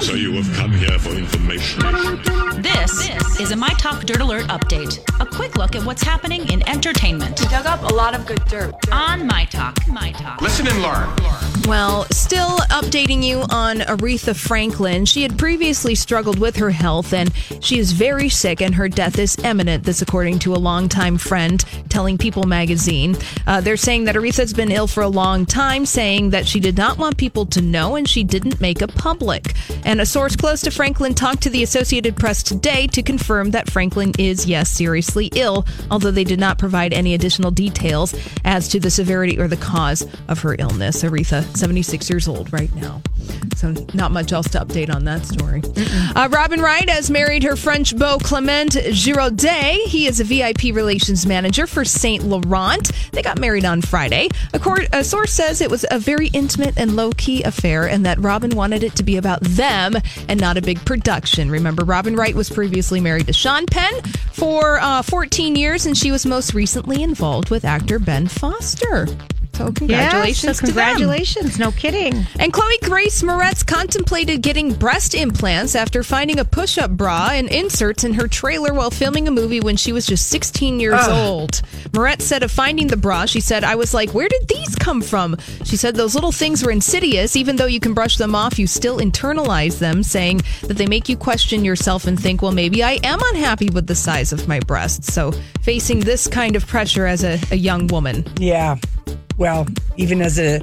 So you have come here for information. This, this is a My Talk Dirt Alert update. A quick look at what's happening in entertainment. We dug up a lot of good dirt. On My Talk. My Talk. Listen and learn. Well, still updating you on Aretha Franklin. She had previously struggled with her health and she is very sick and her death is imminent. This, according to a longtime friend telling People magazine. Uh, they're saying that Aretha's been ill for a long time, saying that she did not want people to know and she didn't make it public. And a source close to Franklin talked to the Associated Press today to confirm that Franklin is, yes, seriously ill, although they did not provide any additional details as to the severity or the cause of her illness. Aretha, 76 years old right now. So, not much else to update on that story. Uh, Robin Wright has married her French beau Clement Giraudet. He is a VIP relations manager for Saint Laurent. They got married on Friday. A, court, a source says it was a very intimate and low key affair, and that Robin wanted it to be about them and not a big production. Remember, Robin Wright was previously married to Sean Penn for uh, 14 years, and she was most recently involved with actor Ben Foster. So congratulations Yeah, so to them. congratulations. No kidding. And Chloe Grace Moretz contemplated getting breast implants after finding a push up bra and inserts in her trailer while filming a movie when she was just 16 years old. Moretz said of finding the bra, she said, I was like, where did these come from? She said those little things were insidious. Even though you can brush them off, you still internalize them, saying that they make you question yourself and think, well, maybe I am unhappy with the size of my breasts. So facing this kind of pressure as a, a young woman. Yeah. Well, even as a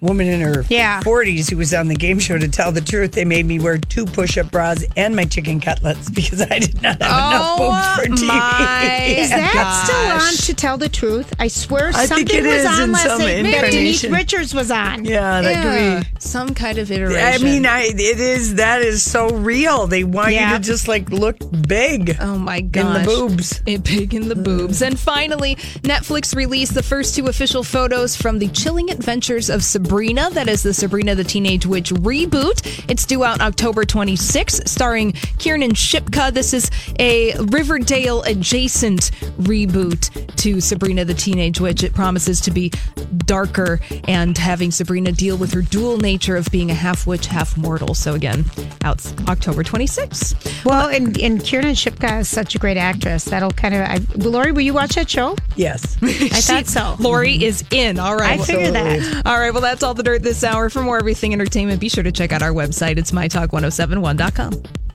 woman in her Yeah. 40s who was on the game show to tell the truth, they made me wear two push up bras and my chicken cutlets because I did not have enough oh boobs for TV. my Is that gosh. still on to tell the truth? I swear I think something it was is on in last some night that Denise. Richards was on. Yeah, that Yeah, could be. some kind of iteration. I mean, I it is that is so real. They want Yeah. you to just like look big Oh my god, in the boobs. It big in the boobs. And finally, Netflix released the first two official photos from the chilling adventures of Sabrina. That is the Sabrina the Teenage Witch reboot. It's due out October 26th, starring Kiernan Shipka. This is a Riverdale adjacent reboot to Sabrina the Teenage Witch. It promises to be darker and having Sabrina deal with her dual nature of being a half witch, half mortal. So again, out October 26th. Well, and, and Kiernan Shipka is such a great actress. That'll kind of. I, Lori, will you watch that show? Yes. I thought so. Lori is in. All right. I figured that. All right. Well, that's all the dirt this hour. For more everything entertainment, be sure to check out our website. It's mytalk1071.com.